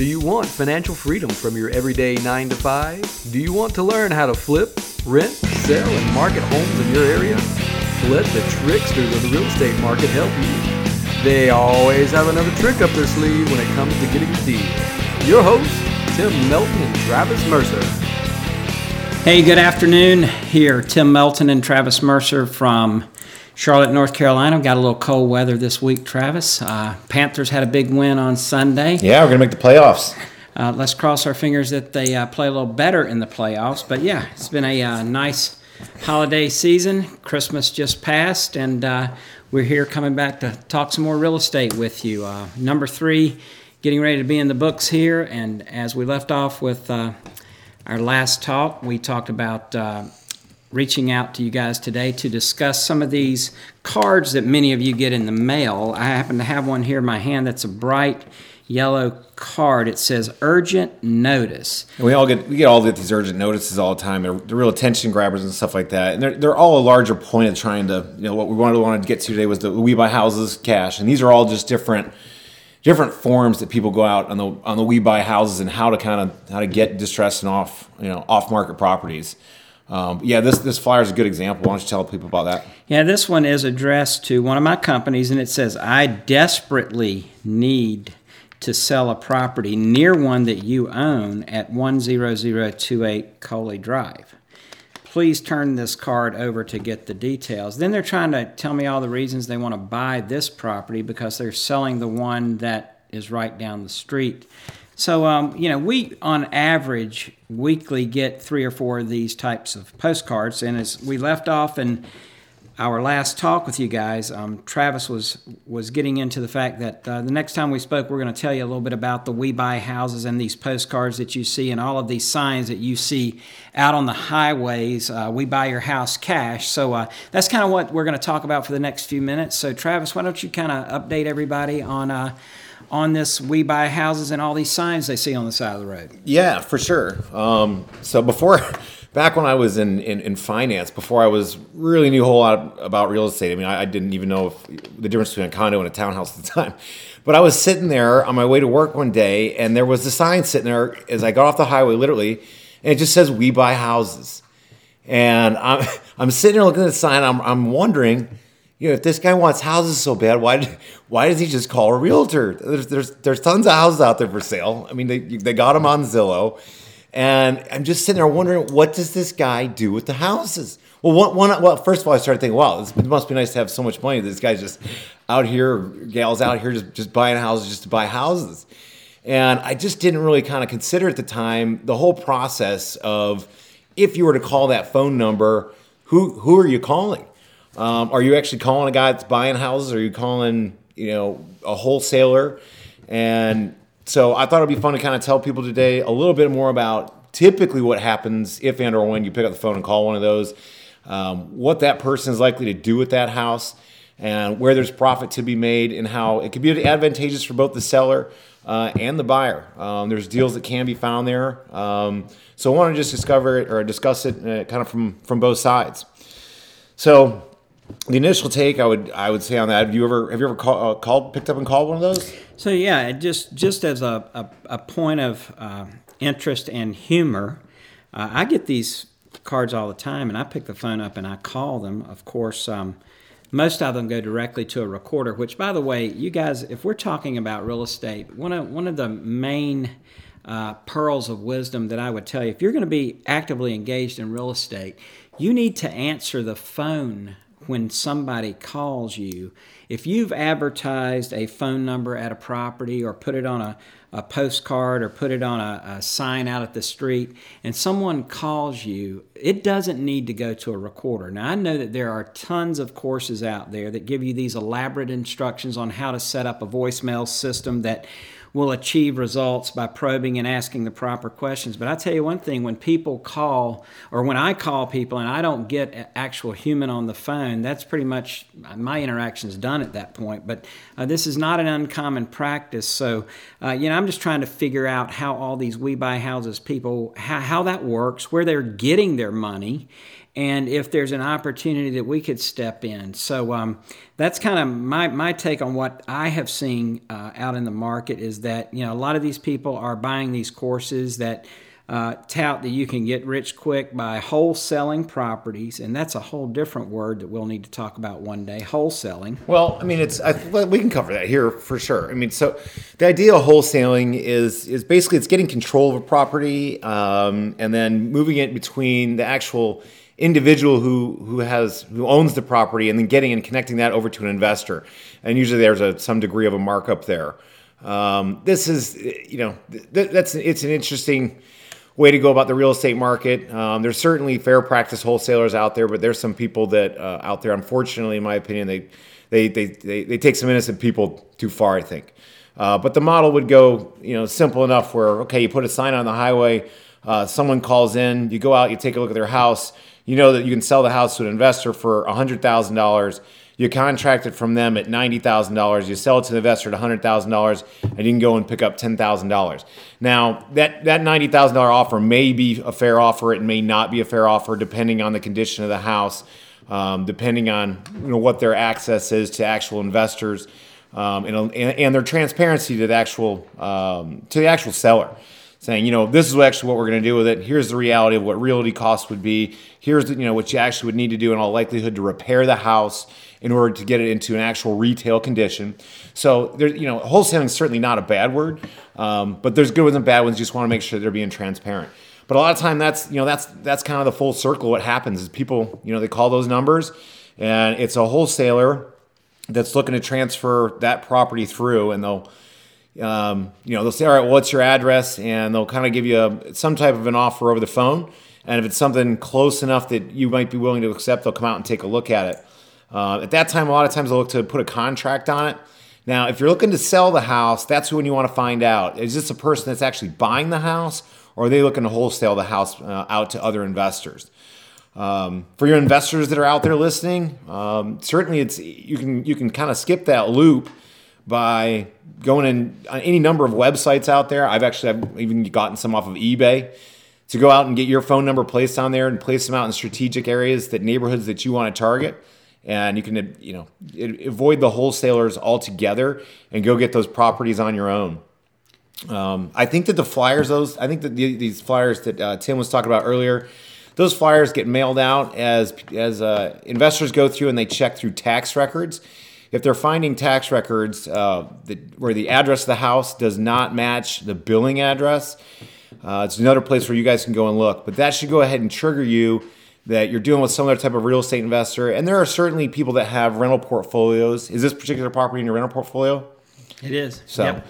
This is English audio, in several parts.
Do you want financial freedom from your everyday 9 to 5? Do you want to learn how to flip, rent, sell, and market homes in your area? Let the tricksters of the real estate market help you. They always have another trick up their sleeve when it comes to getting a deal. Your hosts, Tim Melton and Travis Mercer. Hey, good afternoon. Here, Tim Melton and Travis Mercer from Charlotte, North Carolina. Got a little cold weather this week, Travis. Uh, Panthers had a big win on Sunday. Yeah, we're going to make the playoffs. Uh, let's cross our fingers that they uh, play a little better in the playoffs. But yeah, it's been a uh, nice holiday season. Christmas just passed, and uh, we're here coming back to talk some more real estate with you. Uh, number three, getting ready to be in the books here. And as we left off with our last talk, we talked about reaching out to you guys today to discuss some of these cards that many of you get in the mail. I happen to have one here in my hand that's a bright yellow card. It says urgent notice. And we all get we get all get these urgent notices all the time. They're, they're real attention grabbers and stuff like that. And they're, they're all a larger point of trying to you know what we wanted wanted to get to today was the we buy houses cash. And these are all just different different forms that people go out on the on the we buy houses and how to kind of how to get distressed and off you know off market properties. Um, yeah, this this flyer is a good example. Why don't you tell people about that? Yeah, this one is addressed to one of my companies, and it says, "I desperately need to sell a property near one that you own at 10028 Coley Drive. Please turn this card over to get the details." Then they're trying to tell me all the reasons they want to buy this property because they're selling the one that is right down the street. So, um, you know, we on average weekly get three or four of these types of postcards. And as we left off in our last talk with you guys, um, Travis was was getting into the fact that uh, the next time we spoke, we're going to tell you a little bit about the We Buy Houses and these postcards that you see and all of these signs that you see out on the highways. Uh, we buy your house cash. So uh, that's kind of what we're going to talk about for the next few minutes. So, Travis, why don't you kind of update everybody on uh, on this we buy houses and all these signs they see on the side of the road. Yeah, for sure. Um, so before, back when I was in, in, in, finance, before I was really knew a whole lot about real estate. I mean, I, I, didn't even know if the difference between a condo and a townhouse at the time. But I was sitting there on my way to work one day, and there was a sign sitting there as I got off the highway, literally, and it just says "We buy houses." And I'm I'm sitting there looking at the sign. I'm I'm wondering you know, if this guy wants houses so bad, why why does he just call a realtor? There's there's there's tons of houses out there for sale. I mean, they they got them on Zillow, and I'm just sitting there wondering what does this guy do with the houses? Well, one, one well, first of all, I started thinking, wow, this, it must be nice to have so much money. This guy's just out here, gals out here, just just buying houses just to buy houses, and I just didn't really kind of consider at the time the whole process of if you were to call that phone number, who who are you calling? Um, are you actually calling a guy that's buying houses? Are you calling, you know, a wholesaler? And so I thought it'd be fun to kind of tell people today a little bit more about typically what happens if and or when you pick up the phone and call one of those, um, what that person is likely to do with that house, and where there's profit to be made, and how it could be advantageous for both the seller uh, and the buyer. Um, there's deals that can be found there. Um, so I want to just discover it or discuss it uh, kind of from from both sides. So the initial take I would I would say on that. Have you ever have you ever call, uh, called picked up and called one of those? So yeah, just just as a a, a point of uh, interest and humor, uh, I get these cards all the time, and I pick the phone up and I call them. Of course. Um, most of them go directly to a recorder, which, by the way, you guys, if we're talking about real estate, one of one of the main uh, pearls of wisdom that I would tell you, if you're going to be actively engaged in real estate, you need to answer the phone when somebody calls you, if you've advertised a phone number at a property or put it on a, a postcard or put it on a, a, sign out at the street and someone calls you, it doesn't need to go to a recorder. Now, I know that there are tons of courses out there that give you these elaborate instructions on how to set up a voicemail system that will achieve results by probing and asking the proper questions. But I tell you one thing when people call, or when I call people and I don't get actual human on the phone, that's pretty much my interaction is done at that point. But uh, this is not an uncommon practice. So, uh, you know, I'm just trying to figure out how all these We Buy Houses people, how, how that works, where they're getting their money and if there's an opportunity that we could step in. So um, that's kind of my, my take on what I have seen uh, out in the market is that you know a lot of these people are buying these courses that uh, tout that you can get rich quick by wholesaling properties, and that's a whole different word that we'll need to talk about one day. Wholesaling. Well, I mean, it's I, we can cover that here for sure. I mean, so the idea of wholesaling is is basically it's getting control of a property um, and then moving it between the actual individual who who has who owns the property and then getting and connecting that over to an investor, and usually there's a some degree of a markup there. Um, this is you know th- that's it's an interesting way to go about the real estate market. Um, there's certainly fair practice wholesalers out there, but there's some people that uh, out there, unfortunately, in my opinion, they, they, they, they, they take some innocent people too far, I think. Uh, but the model would go, you know, simple enough where, okay, you put a sign on the highway, uh, someone calls in, you go out, you take a look at their house, you know that you can sell the house to an investor for $100,000 you contract it from them at $90,000, you sell it to the investor at $100,000, and you can go and pick up $10,000. Now, that, that $90,000 offer may be a fair offer, it may not be a fair offer, depending on the condition of the house, um, depending on you know, what their access is to actual investors. Um, and, and, their transparency to the actual um, to the actual seller saying, you know, this is actually what we're going to do with it. Here's the reality of what realty costs would be. Here's the, you know what you actually would need to do in all likelihood to repair the house in order to get it into an actual retail condition. So there, you know, wholesaling is certainly not a bad word, um, but there's good ones and bad ones. You just want to make sure they're being transparent. But a lot of time, that's you know, that's that's kind of the full circle. What happens is people, you know, they call those numbers, and it's a wholesaler that's looking to transfer that property through, and they'll. Um, you know, they'll say, all right, what's your address? And they'll kind of give you a, some type of an offer over the phone. And if it's something close enough that you might be willing to accept, they'll come out and take a look at it. Uh, at that time, a lot of times they'll look to put a contract on it. Now, if you're looking to sell the house, that's when you want to find out is this a person that's actually buying the house, or are they looking to wholesale the house uh, out to other investors? Um, for your investors that are out there listening, um, certainly it's you can you can kind of skip that loop by going in on any number of websites out there. I've actually I've even gotten some off of eBay to go out and get your phone number placed on there and place them out in strategic areas that neighborhoods that you want to target and you can you know avoid the wholesalers altogether and go get those properties on your own. Um, I think that the flyers, those I think that the, these flyers that uh, Tim was talking about earlier, those flyers get mailed out as as uh, investors go through and they check through tax records. If they're finding tax records uh, that, where the address of the house does not match the billing address, uh, it's another place where you guys can go and look. But that should go ahead and trigger you that you're dealing with some other type of real estate investor. And there are certainly people that have rental portfolios. Is this particular property in your rental portfolio? It is. So, yep.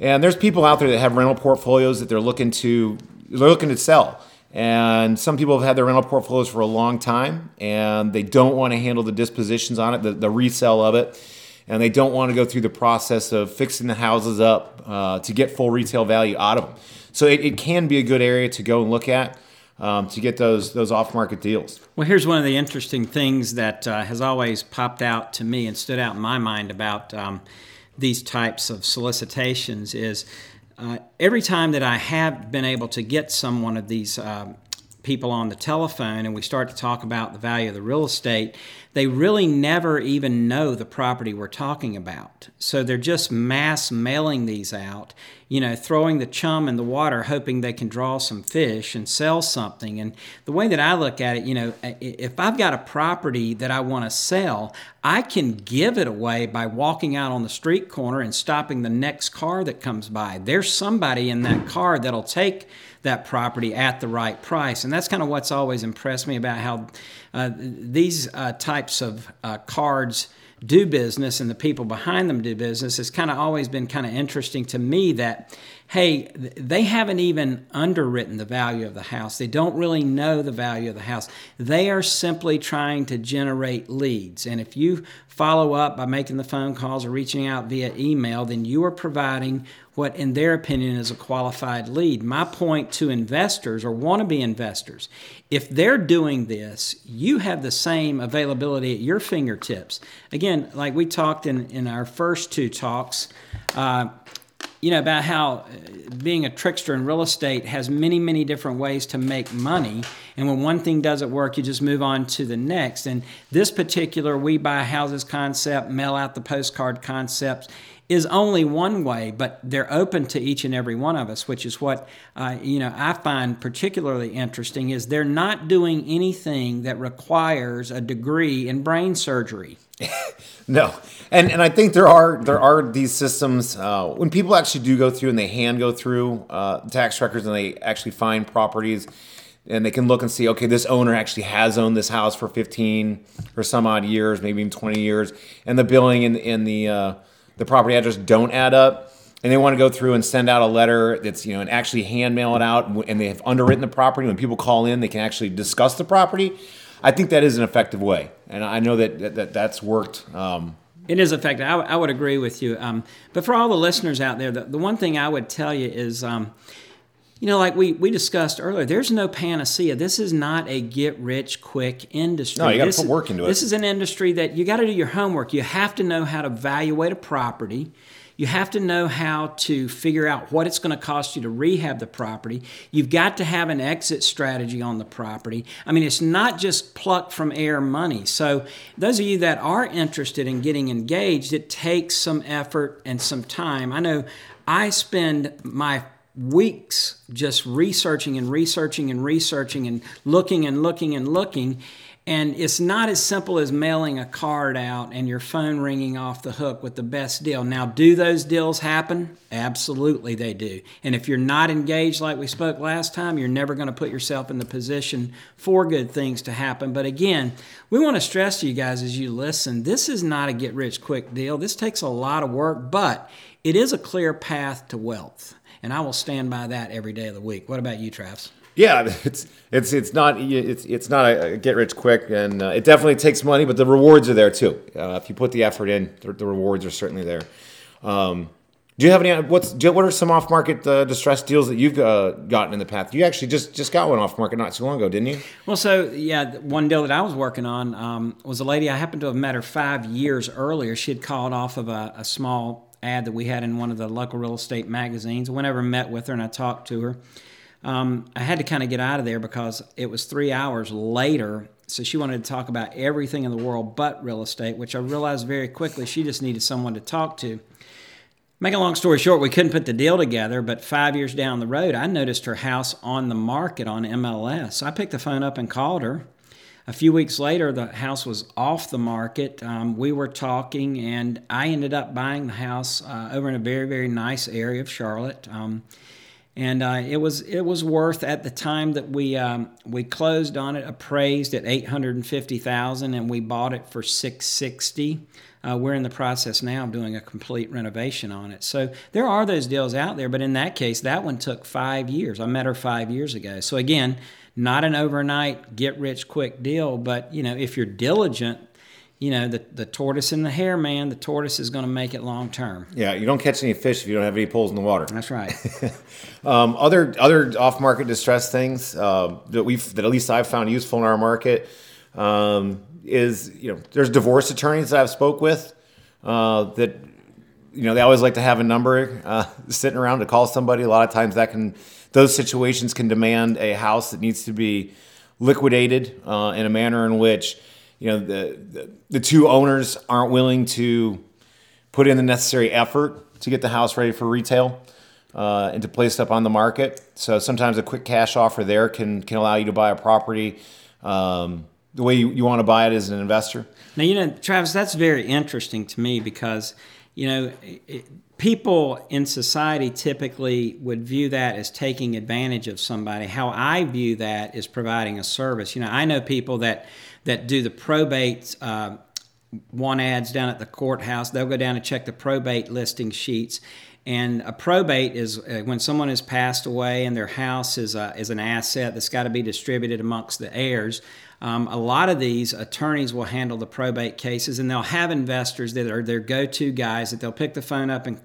and there's people out there that have rental portfolios that they're looking to they're looking to sell. And some people have had their rental portfolios for a long time, and they don't want to handle the dispositions on it, the, the resale of it, and they don't want to go through the process of fixing the houses up uh, to get full retail value out of them. So it, it can be a good area to go and look at um, to get those those off market deals. Well, here's one of the interesting things that uh, has always popped out to me and stood out in my mind about um, these types of solicitations is. Uh, every time that I have been able to get some one of these uh, people on the telephone and we start to talk about the value of the real estate, they really never even know the property we're talking about. So they're just mass mailing these out, you know, throwing the chum in the water, hoping they can draw some fish and sell something. And the way that I look at it, you know, if I've got a property that I want to sell, I can give it away by walking out on the street corner and stopping the next car that comes by. There's somebody in that car that'll take that property at the right price. And that's kind of what's always impressed me about how uh, these uh, types of uh, cards do business and the people behind them do business has kind of always been kind of interesting to me that hey they haven't even underwritten the value of the house. They don't really know the value of the house. They are simply trying to generate leads. And if you follow up by making the phone calls or reaching out via email then you are providing what, in their opinion, is a qualified lead. My point to investors or want to be investors if they're doing this, you have the same availability at your fingertips. Again, like we talked in, in our first two talks, uh, you know, about how uh, being a trickster in real estate has many, many different ways to make money. And when one thing doesn't work, you just move on to the next. And this particular we buy houses concept, mail out the postcard concepts, is only one way, but they're open to each and every one of us, which is what uh, you know I find particularly interesting. Is they're not doing anything that requires a degree in brain surgery. no, and and I think there are there are these systems uh, when people actually do go through and they hand go through uh, tax records and they actually find properties and they can look and see okay this owner actually has owned this house for 15 or some odd years maybe even 20 years and the billing and, and the uh, the property address don't add up and they want to go through and send out a letter that's you know and actually hand mail it out and they have underwritten the property when people call in they can actually discuss the property i think that is an effective way and i know that, that, that that's worked um, it is effective. I, I would agree with you. Um, but for all the listeners out there, the, the one thing I would tell you is, um, you know, like we, we discussed earlier, there's no panacea. This is not a get rich quick industry. No, you got to put work into it. This is an industry that you got to do your homework. You have to know how to evaluate a property. You have to know how to figure out what it's going to cost you to rehab the property. You've got to have an exit strategy on the property. I mean, it's not just plucked from air money. So, those of you that are interested in getting engaged, it takes some effort and some time. I know I spend my weeks just researching and researching and researching and looking and looking and looking. And it's not as simple as mailing a card out and your phone ringing off the hook with the best deal. Now, do those deals happen? Absolutely, they do. And if you're not engaged, like we spoke last time, you're never going to put yourself in the position for good things to happen. But again, we want to stress to you guys as you listen this is not a get rich quick deal. This takes a lot of work, but it is a clear path to wealth. And I will stand by that every day of the week. What about you, Travis? Yeah, it's it's it's not it's it's not a get rich quick, and uh, it definitely takes money, but the rewards are there too. Uh, if you put the effort in, the, the rewards are certainly there. Um, do you have any? What's what are some off market uh, distressed deals that you've uh, gotten in the past? You actually just just got one off market not too long ago, didn't you? Well, so yeah, one deal that I was working on um, was a lady I happened to have met her five years earlier. She had called off of a, a small ad that we had in one of the local real estate magazines. I went over and met with her and I talked to her um, I had to kind of get out of there because it was three hours later. So she wanted to talk about everything in the world but real estate, which I realized very quickly she just needed someone to talk to. Make a long story short, we couldn't put the deal together, but five years down the road, I noticed her house on the market on MLS. I picked the phone up and called her. A few weeks later, the house was off the market. Um, we were talking, and I ended up buying the house uh, over in a very, very nice area of Charlotte. Um, and uh, it was it was worth at the time that we um, we closed on it appraised at eight hundred and we bought it for six sixty. Uh, we're in the process now of doing a complete renovation on it. So there are those deals out there, but in that case, that one took five years. I met her five years ago. So again, not an overnight get rich quick deal, but you know if you're diligent you know, the, the tortoise and the hare, man, the tortoise is going to make it long term. Yeah, you don't catch any fish if you don't have any poles in the water. That's right. um, other other off market distress things uh, that we've that at least I've found useful in our market um, is you know there's divorce attorneys that I've spoke with uh, that you know they always like to have a number uh, sitting around to call somebody. A lot of times that can those situations can demand a house that needs to be liquidated uh, in a manner in which you know the, the, the two owners aren't willing to put in the necessary effort to get the house ready for retail uh, and to place it up on the market. So sometimes a quick cash offer there can can allow you to buy a property um, the way you, you want to buy it as an investor. Now you know, Travis, that's very interesting to me because you know. It, people in society typically would view that as taking advantage of somebody. How I view that is providing a service. You know, I know people that that do the probate uh, want ads down at the courthouse. They'll go down and check the probate listing sheets. And a probate is uh, when someone has passed away and their house is, a, is an asset that's got to be distributed amongst the heirs. Um, a lot of these attorneys will handle the probate cases and they'll have investors that are their go to guys that they'll pick the phone up and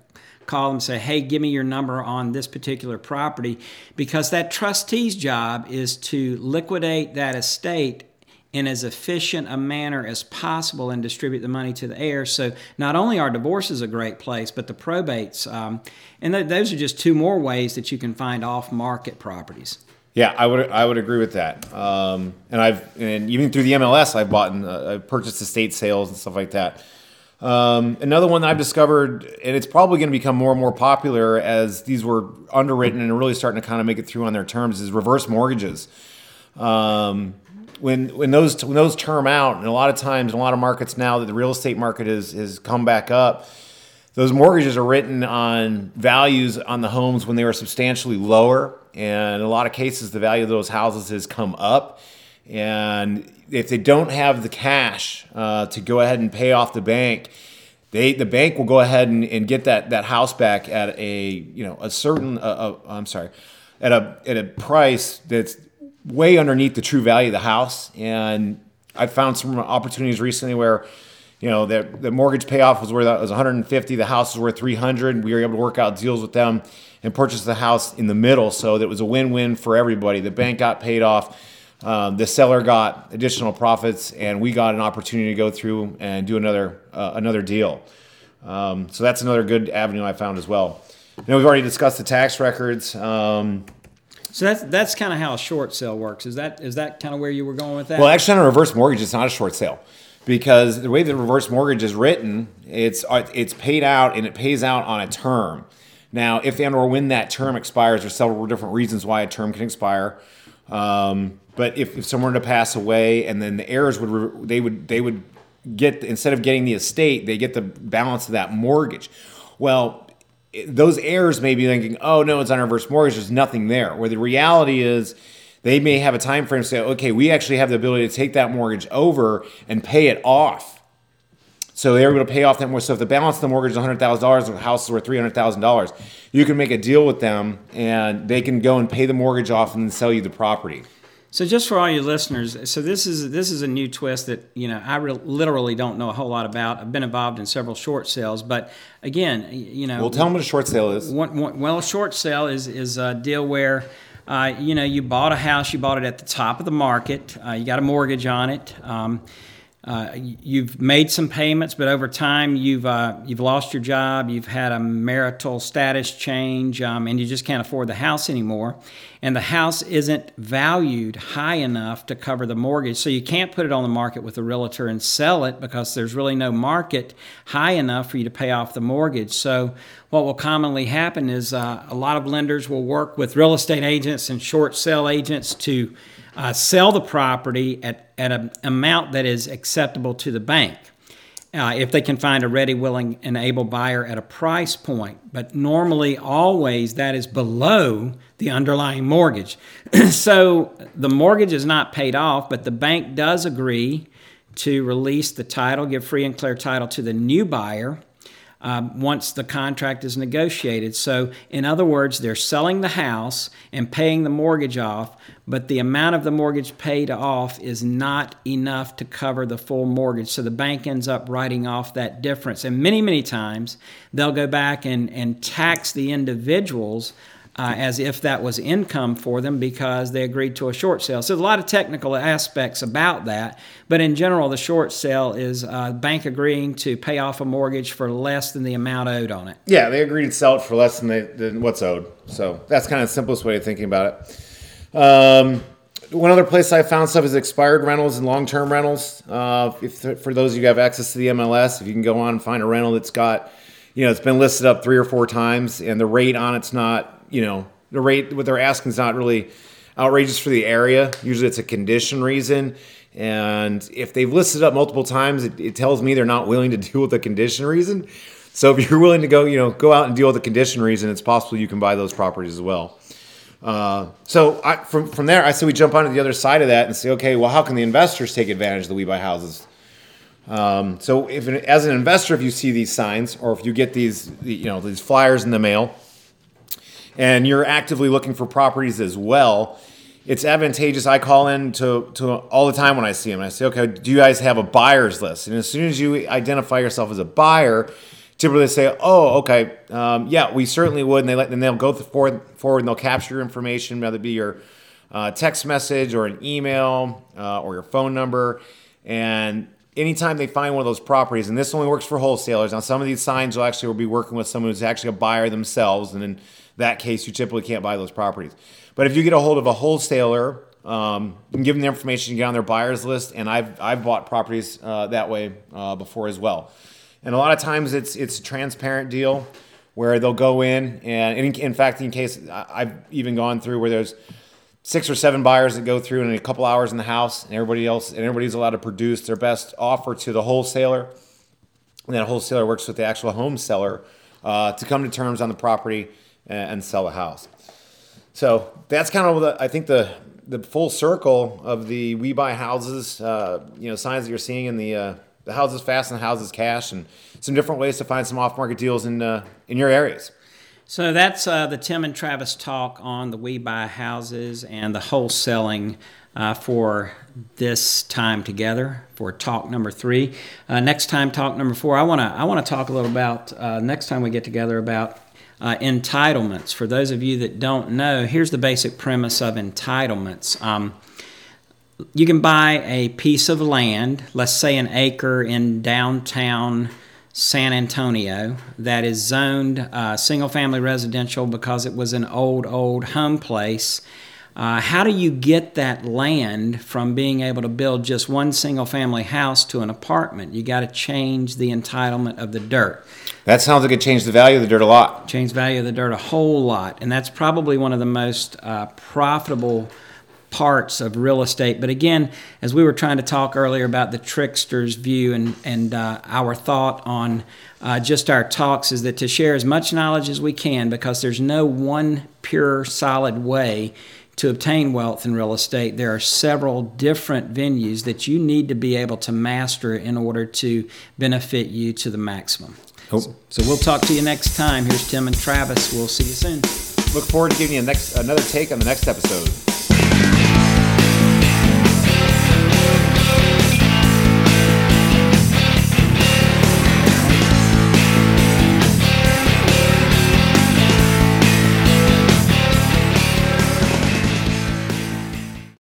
call them say, hey, give me your number on this particular property because that trustee's job is to liquidate that estate in as efficient a manner as possible and distribute the money to the heirs. So not only are divorces a great place, but the probates, um, and th- those are just two more ways that you can find off-market properties. Yeah, I would I would agree with that. Um, and I've and even through the MLS, I've bought and uh, I've purchased estate sales and stuff like that. Um, another one that I've discovered, and it's probably going to become more and more popular as these were underwritten and really starting to kind of make it through on their terms, is reverse mortgages. Um, when when those when those term out, and a lot of times in a lot of markets now that the real estate market has has come back up, those mortgages are written on values on the homes when they were substantially lower, and in a lot of cases the value of those houses has come up. And if they don't have the cash uh, to go ahead and pay off the bank, they the bank will go ahead and, and get that that house back at a you know a certain uh, uh, I'm sorry at a at a price that's way underneath the true value of the house. And I found some opportunities recently where, you know, the, the mortgage payoff was worth that was 150, the house was worth 300. We were able to work out deals with them and purchase the house in the middle, so that was a win-win for everybody. The bank got paid off. Um, the seller got additional profits, and we got an opportunity to go through and do another uh, another deal. Um, so that's another good avenue I found as well. You know, we've already discussed the tax records. Um, so that's that's kind of how a short sale works. Is that is that kind of where you were going with that? Well, actually, on a reverse mortgage, it's not a short sale because the way the reverse mortgage is written, it's uh, it's paid out and it pays out on a term. Now, if and or when that term expires, there's several different reasons why a term can expire. Um, but if, if someone were to pass away and then the heirs would they would they would get instead of getting the estate, they get the balance of that mortgage. Well, those heirs may be thinking, "Oh no, it's on reverse mortgage. There's nothing there." Where the reality is, they may have a time frame to say, "Okay, we actually have the ability to take that mortgage over and pay it off." So they're able to pay off that mortgage. So if the balance of the mortgage is hundred thousand dollars, the house is worth three hundred thousand dollars, you can make a deal with them, and they can go and pay the mortgage off and then sell you the property. So just for all your listeners, so this is this is a new twist that you know I re- literally don't know a whole lot about. I've been involved in several short sales, but again, you know, well, tell them what a short sale is. One, one, well, a short sale is is a deal where. Uh, you know, you bought a house, you bought it at the top of the market, uh, you got a mortgage on it. Um, uh, you've made some payments, but over time you've uh, you've lost your job, you've had a marital status change, um, and you just can't afford the house anymore. And the house isn't valued high enough to cover the mortgage, so you can't put it on the market with a realtor and sell it because there's really no market high enough for you to pay off the mortgage. So what will commonly happen is uh, a lot of lenders will work with real estate agents and short sale agents to uh, sell the property at, at an amount that is acceptable to the bank. Uh, if they can find a ready, willing, and able buyer at a price point. But normally, always, that is below the underlying mortgage. so the mortgage is not paid off, but the bank does agree to release the title, give free and clear title to the new buyer um, once the contract is negotiated. So, in other words, they're selling the house and paying the mortgage off, but the amount of the mortgage paid off is not enough to cover the full mortgage. So the bank ends up writing off that difference. And many, many times they'll go back and, and tax the individuals uh, as if that was income for them because they agreed to a short sale. So there's a lot of technical aspects about that, but in general, the short sale is a bank agreeing to pay off a mortgage for less than the amount owed on it. Yeah, they agreed to sell it for less than, they, than what's owed. So that's kind of the simplest way of thinking about it. Um, one other place I found stuff is expired rentals and long term rentals. Uh, if for those of you who have access to the MLS, if you can go on and find a rental that's got, you know, it's been listed up three or four times and the rate on it's not you know, the rate what they're asking is not really outrageous for the area. Usually it's a condition reason. And if they've listed up multiple times, it, it, tells me they're not willing to deal with the condition reason. So if you're willing to go, you know, go out and deal with the condition reason, it's possible you can buy those properties as well. Uh, so I, from from there, I say we jump onto the other side of that and say, okay, well, how can the investors take advantage of the We Buy Houses? Um, so if as an investor, if you see these signs or if you get these, you know, these flyers in the mail, and you're actively looking for properties as well, it's advantageous. I call in to, to all the time when I see them. I say, okay, do you guys have a buyer's list? And as soon as you identify yourself as a buyer, typically they say, oh, okay, um, yeah, we certainly would. And they let, and they'll go forward, forward and they'll capture your information, whether it be your uh, text message or an email uh, or your phone number. And anytime they find one of those properties, and this only works for wholesalers. Now, some of these signs will actually will be working with someone who's actually a buyer themselves, and in that case, you typically can't buy those properties. But if you get a hold of a wholesaler, um, give them the information, you get on their buyers list, and I've I've bought properties uh, that way uh, before as well. And a lot of times it's it's a transparent deal where they'll go in and in, in fact in case I've even gone through where there's six or seven buyers that go through in a couple hours in the house and everybody else and everybody's allowed to produce their best offer to the wholesaler and a wholesaler works with the actual home seller uh, to come to terms on the property and, sell a house so that's kind of the, i think the the full circle of the we buy houses uh, you know signs that you're seeing in the uh, the houses fast and the houses cash and some different ways to find some off market deals in uh, in your areas so that's uh, the Tim and Travis talk on the We Buy Houses and the wholesaling uh, for this time together for talk number three. Uh, next time, talk number four. I want to I want to talk a little about next time we get together about uh, entitlements. For those of you that don't know, here's the basic premise of entitlements. Um, you can buy a piece of land, let's say an acre in downtown San Antonio that is zoned uh, single family residential because it was an old, old home place. Uh, how do you get that land from being able to build just one single family house to an apartment? You got to change the entitlement of the dirt. That sounds like it changed the value of the dirt a lot. Change the value of the dirt a whole lot. And that's probably one of the most uh, profitable parts of real estate. But again, as we were trying to talk earlier about the trickster's view and, and uh, our thought on uh, just our talks, is that to share as much knowledge as we can because there's no one pure, solid way to obtain wealth in real estate. There are several different venues that you need to be able to master in order to benefit you to the maximum. Cool. So, so we'll talk to you next time. Here's Tim and Travis. We'll see you soon. Look forward to giving you next, another take on the next episode.